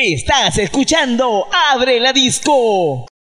Estás escuchando Abre la Disco.